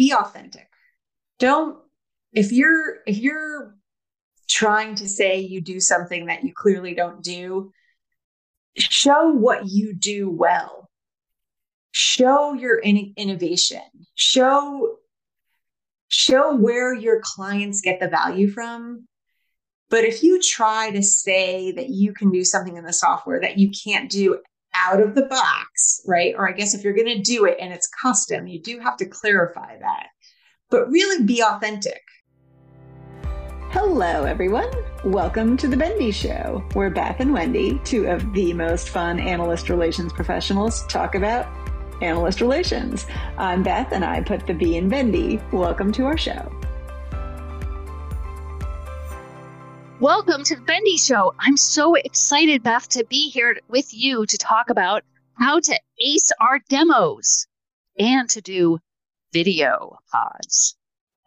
be authentic. Don't if you're if you're trying to say you do something that you clearly don't do, show what you do well. Show your in- innovation. Show show where your clients get the value from. But if you try to say that you can do something in the software that you can't do out of the box, right? Or I guess if you're going to do it and it's custom, you do have to clarify that. But really be authentic. Hello, everyone. Welcome to The Bendy Show, where Beth and Wendy, two of the most fun analyst relations professionals, talk about analyst relations. I'm Beth, and I put the B in Bendy. Welcome to our show. Welcome to the Bendy Show. I'm so excited, Beth, to be here with you to talk about how to ace our demos and to do video pods.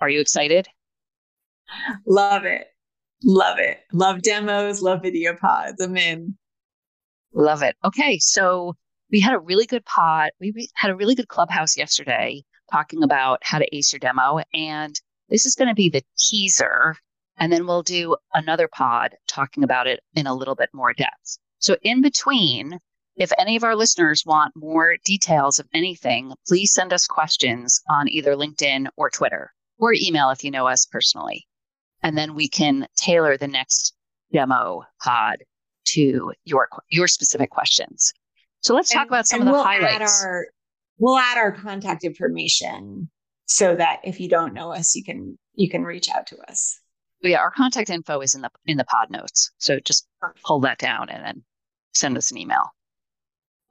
Are you excited? Love it. Love it. Love demos, love video pods. I'm in. Love it. Okay. So we had a really good pod. We had a really good clubhouse yesterday talking about how to ace your demo. And this is going to be the teaser. And then we'll do another pod talking about it in a little bit more depth. So in between, if any of our listeners want more details of anything, please send us questions on either LinkedIn or Twitter or email if you know us personally and then we can tailor the next demo pod to your your specific questions. So let's talk and, about some of the we'll highlights. Add our, we'll add our contact information so that if you don't know us, you can you can reach out to us. Yeah, our contact info is in the in the pod notes. So just pull that down and then send us an email.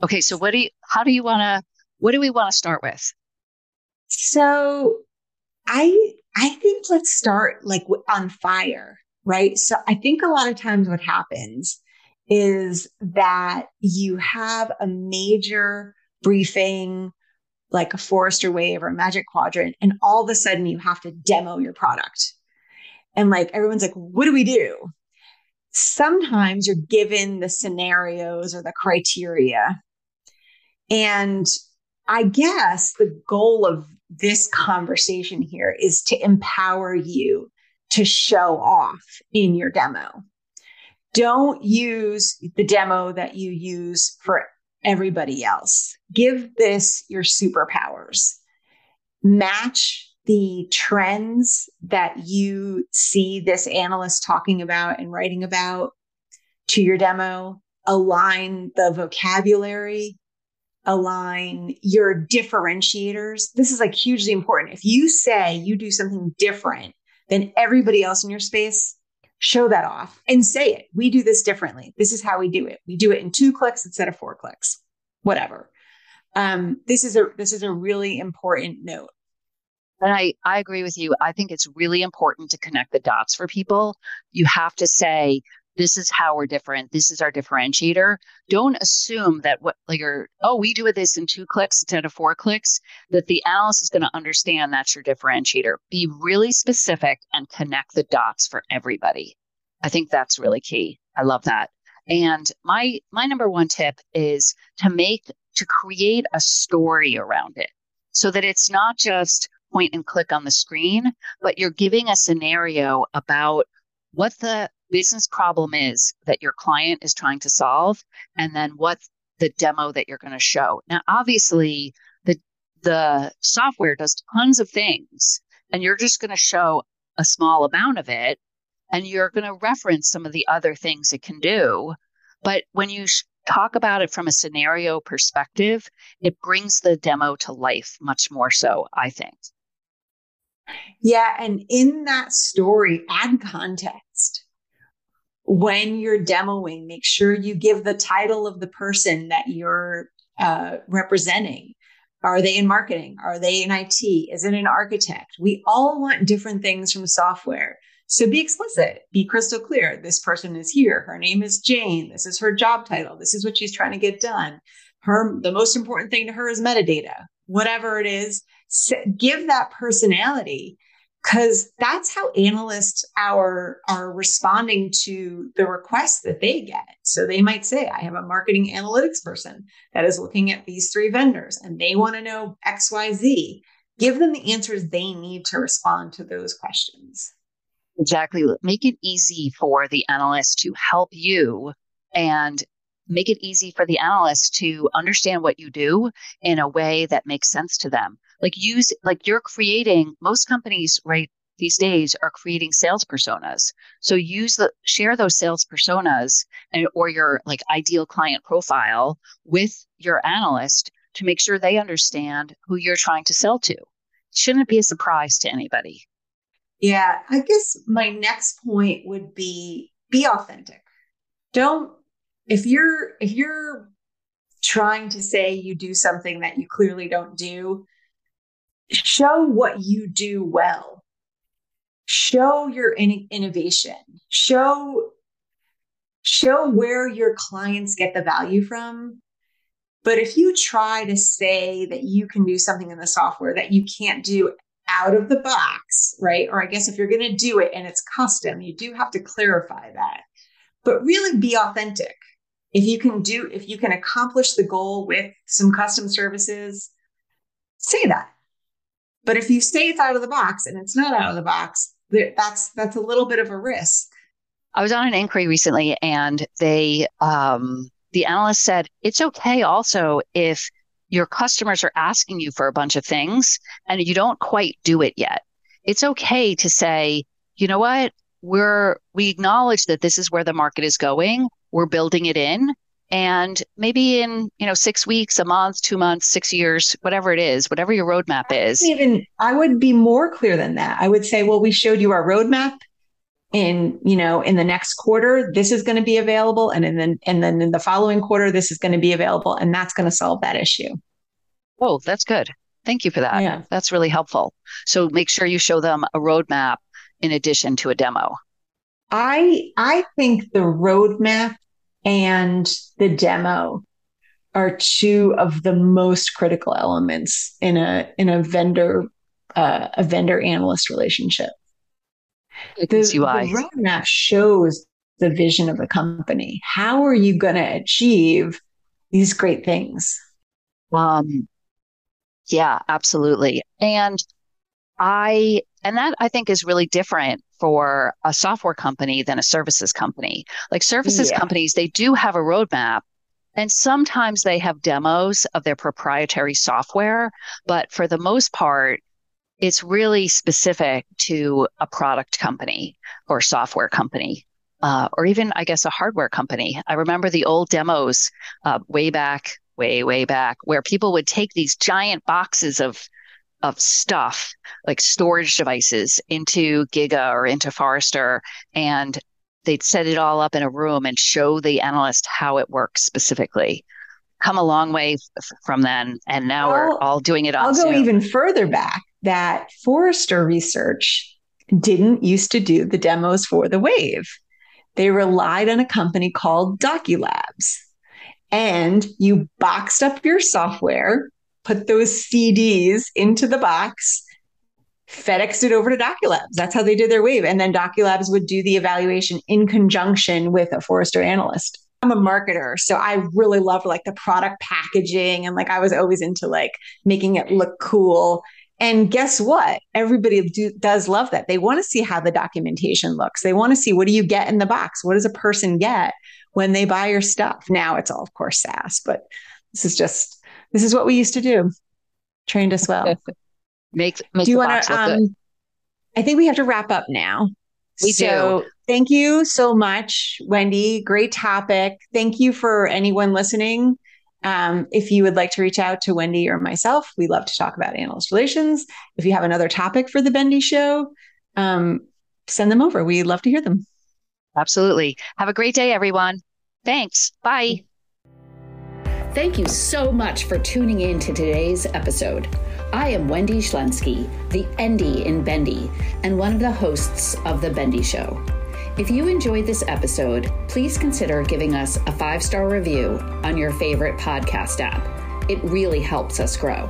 Okay, so what do you how do you want to what do we want to start with? So I I think let's start like on fire, right? So I think a lot of times what happens is that you have a major briefing like a Forrester wave or a magic quadrant and all of a sudden you have to demo your product. And like everyone's like, what do we do? Sometimes you're given the scenarios or the criteria. And I guess the goal of this conversation here is to empower you to show off in your demo. Don't use the demo that you use for everybody else. Give this your superpowers. Match the trends that you see this analyst talking about and writing about to your demo. Align the vocabulary align your differentiators. This is like hugely important. If you say you do something different than everybody else in your space, show that off and say it. We do this differently. This is how we do it. We do it in two clicks instead of four clicks. Whatever. Um, this is a this is a really important note. And I, I agree with you. I think it's really important to connect the dots for people. You have to say, this is how we're different. This is our differentiator. Don't assume that what like you're, oh, we do it this in two clicks instead of four clicks, that the analyst is going to understand that's your differentiator. Be really specific and connect the dots for everybody. I think that's really key. I love that. And my my number one tip is to make to create a story around it so that it's not just point and click on the screen, but you're giving a scenario about what the business problem is that your client is trying to solve and then what the demo that you're going to show. Now, obviously, the the software does tons of things and you're just going to show a small amount of it and you're going to reference some of the other things it can do. But when you sh- talk about it from a scenario perspective, it brings the demo to life much more so, I think. Yeah. And in that story, add context when you're demoing, make sure you give the title of the person that you're uh, representing. Are they in marketing? Are they in IT? Is it an architect? We all want different things from software. So be explicit, be crystal clear. This person is here. Her name is Jane. This is her job title. This is what she's trying to get done. Her, the most important thing to her is metadata. Whatever it is, give that personality because that's how analysts are are responding to the requests that they get so they might say i have a marketing analytics person that is looking at these three vendors and they want to know xyz give them the answers they need to respond to those questions. Exactly. Make it easy for the analyst to help you and make it easy for the analyst to understand what you do in a way that makes sense to them. Like use like you're creating most companies right these days are creating sales personas. So use the share those sales personas and or your like ideal client profile with your analyst to make sure they understand who you're trying to sell to. It shouldn't be a surprise to anybody. Yeah, I guess my next point would be be authentic. Don't if you're if you're trying to say you do something that you clearly don't do, show what you do well. Show your in- innovation. Show show where your clients get the value from. But if you try to say that you can do something in the software that you can't do out of the box, right? Or I guess if you're going to do it and it's custom, you do have to clarify that. But really be authentic. If you can do, if you can accomplish the goal with some custom services, say that. But if you say it's out of the box and it's not out of the box, that's that's a little bit of a risk. I was on an inquiry recently, and they um, the analyst said it's okay also if your customers are asking you for a bunch of things and you don't quite do it yet. It's okay to say, you know what, we're we acknowledge that this is where the market is going. We're building it in. And maybe in, you know, six weeks, a month, two months, six years, whatever it is, whatever your roadmap is. Even I would be more clear than that. I would say, well, we showed you our roadmap in you know in the next quarter this is going to be available and then and then in the following quarter this is going to be available and that's going to solve that issue oh that's good thank you for that yeah. that's really helpful so make sure you show them a roadmap in addition to a demo i i think the roadmap and the demo are two of the most critical elements in a in a vendor uh, a vendor analyst relationship the, the roadmap shows the vision of the company. How are you going to achieve these great things? Um, yeah, absolutely. And I, and that I think is really different for a software company than a services company. Like services yeah. companies, they do have a roadmap and sometimes they have demos of their proprietary software, but for the most part, it's really specific to a product company or software company. Uh, or even, I guess, a hardware company. I remember the old demos uh, way back, way, way back, where people would take these giant boxes of of stuff like storage devices into Giga or into Forrester, and they'd set it all up in a room and show the analyst how it works specifically. Come a long way f- from then, and now I'll, we're all doing it on. I'll Zoom. go even further back that Forrester Research didn't used to do the demos for the Wave. They relied on a company called DocuLabs. And you boxed up your software, put those CDs into the box, FedExed it over to DocuLabs. That's how they did their wave. And then DocuLabs would do the evaluation in conjunction with a Forrester analyst. I'm a marketer, so I really love like the product packaging and like I was always into like making it look cool. And guess what? Everybody do, does love that. They want to see how the documentation looks. They want to see what do you get in the box? What does a person get when they buy your stuff? Now it's all, of course, SaaS, but this is just this is what we used to do. Trained us well. make make do you want to? Um, I think we have to wrap up now. We so, do. Thank you so much, Wendy. Great topic. Thank you for anyone listening. Um, if you would like to reach out to Wendy or myself, we love to talk about analyst relations. If you have another topic for the Bendy Show, um, send them over. We love to hear them. Absolutely. Have a great day, everyone. Thanks. Bye. Thank you so much for tuning in to today's episode. I am Wendy Shlensky, the Endy in Bendy, and one of the hosts of The Bendy Show. If you enjoyed this episode, please consider giving us a five star review on your favorite podcast app. It really helps us grow.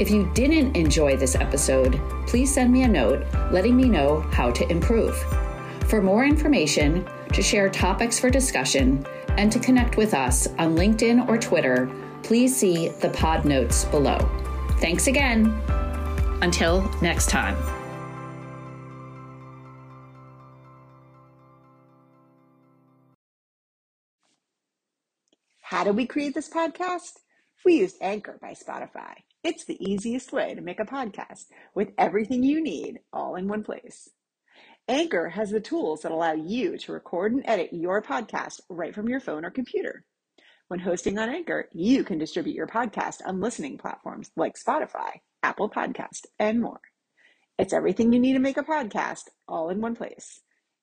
If you didn't enjoy this episode, please send me a note letting me know how to improve. For more information, to share topics for discussion, and to connect with us on LinkedIn or Twitter, please see the pod notes below. Thanks again. Until next time. How did we create this podcast? We used Anchor by Spotify. It's the easiest way to make a podcast with everything you need all in one place. Anchor has the tools that allow you to record and edit your podcast right from your phone or computer. When hosting on Anchor, you can distribute your podcast on listening platforms like Spotify, Apple Podcast, and more. It's everything you need to make a podcast all in one place.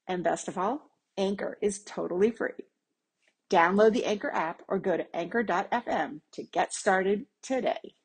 And best of all, Anchor is totally free. Download the Anchor app or go to anchor.fm to get started today.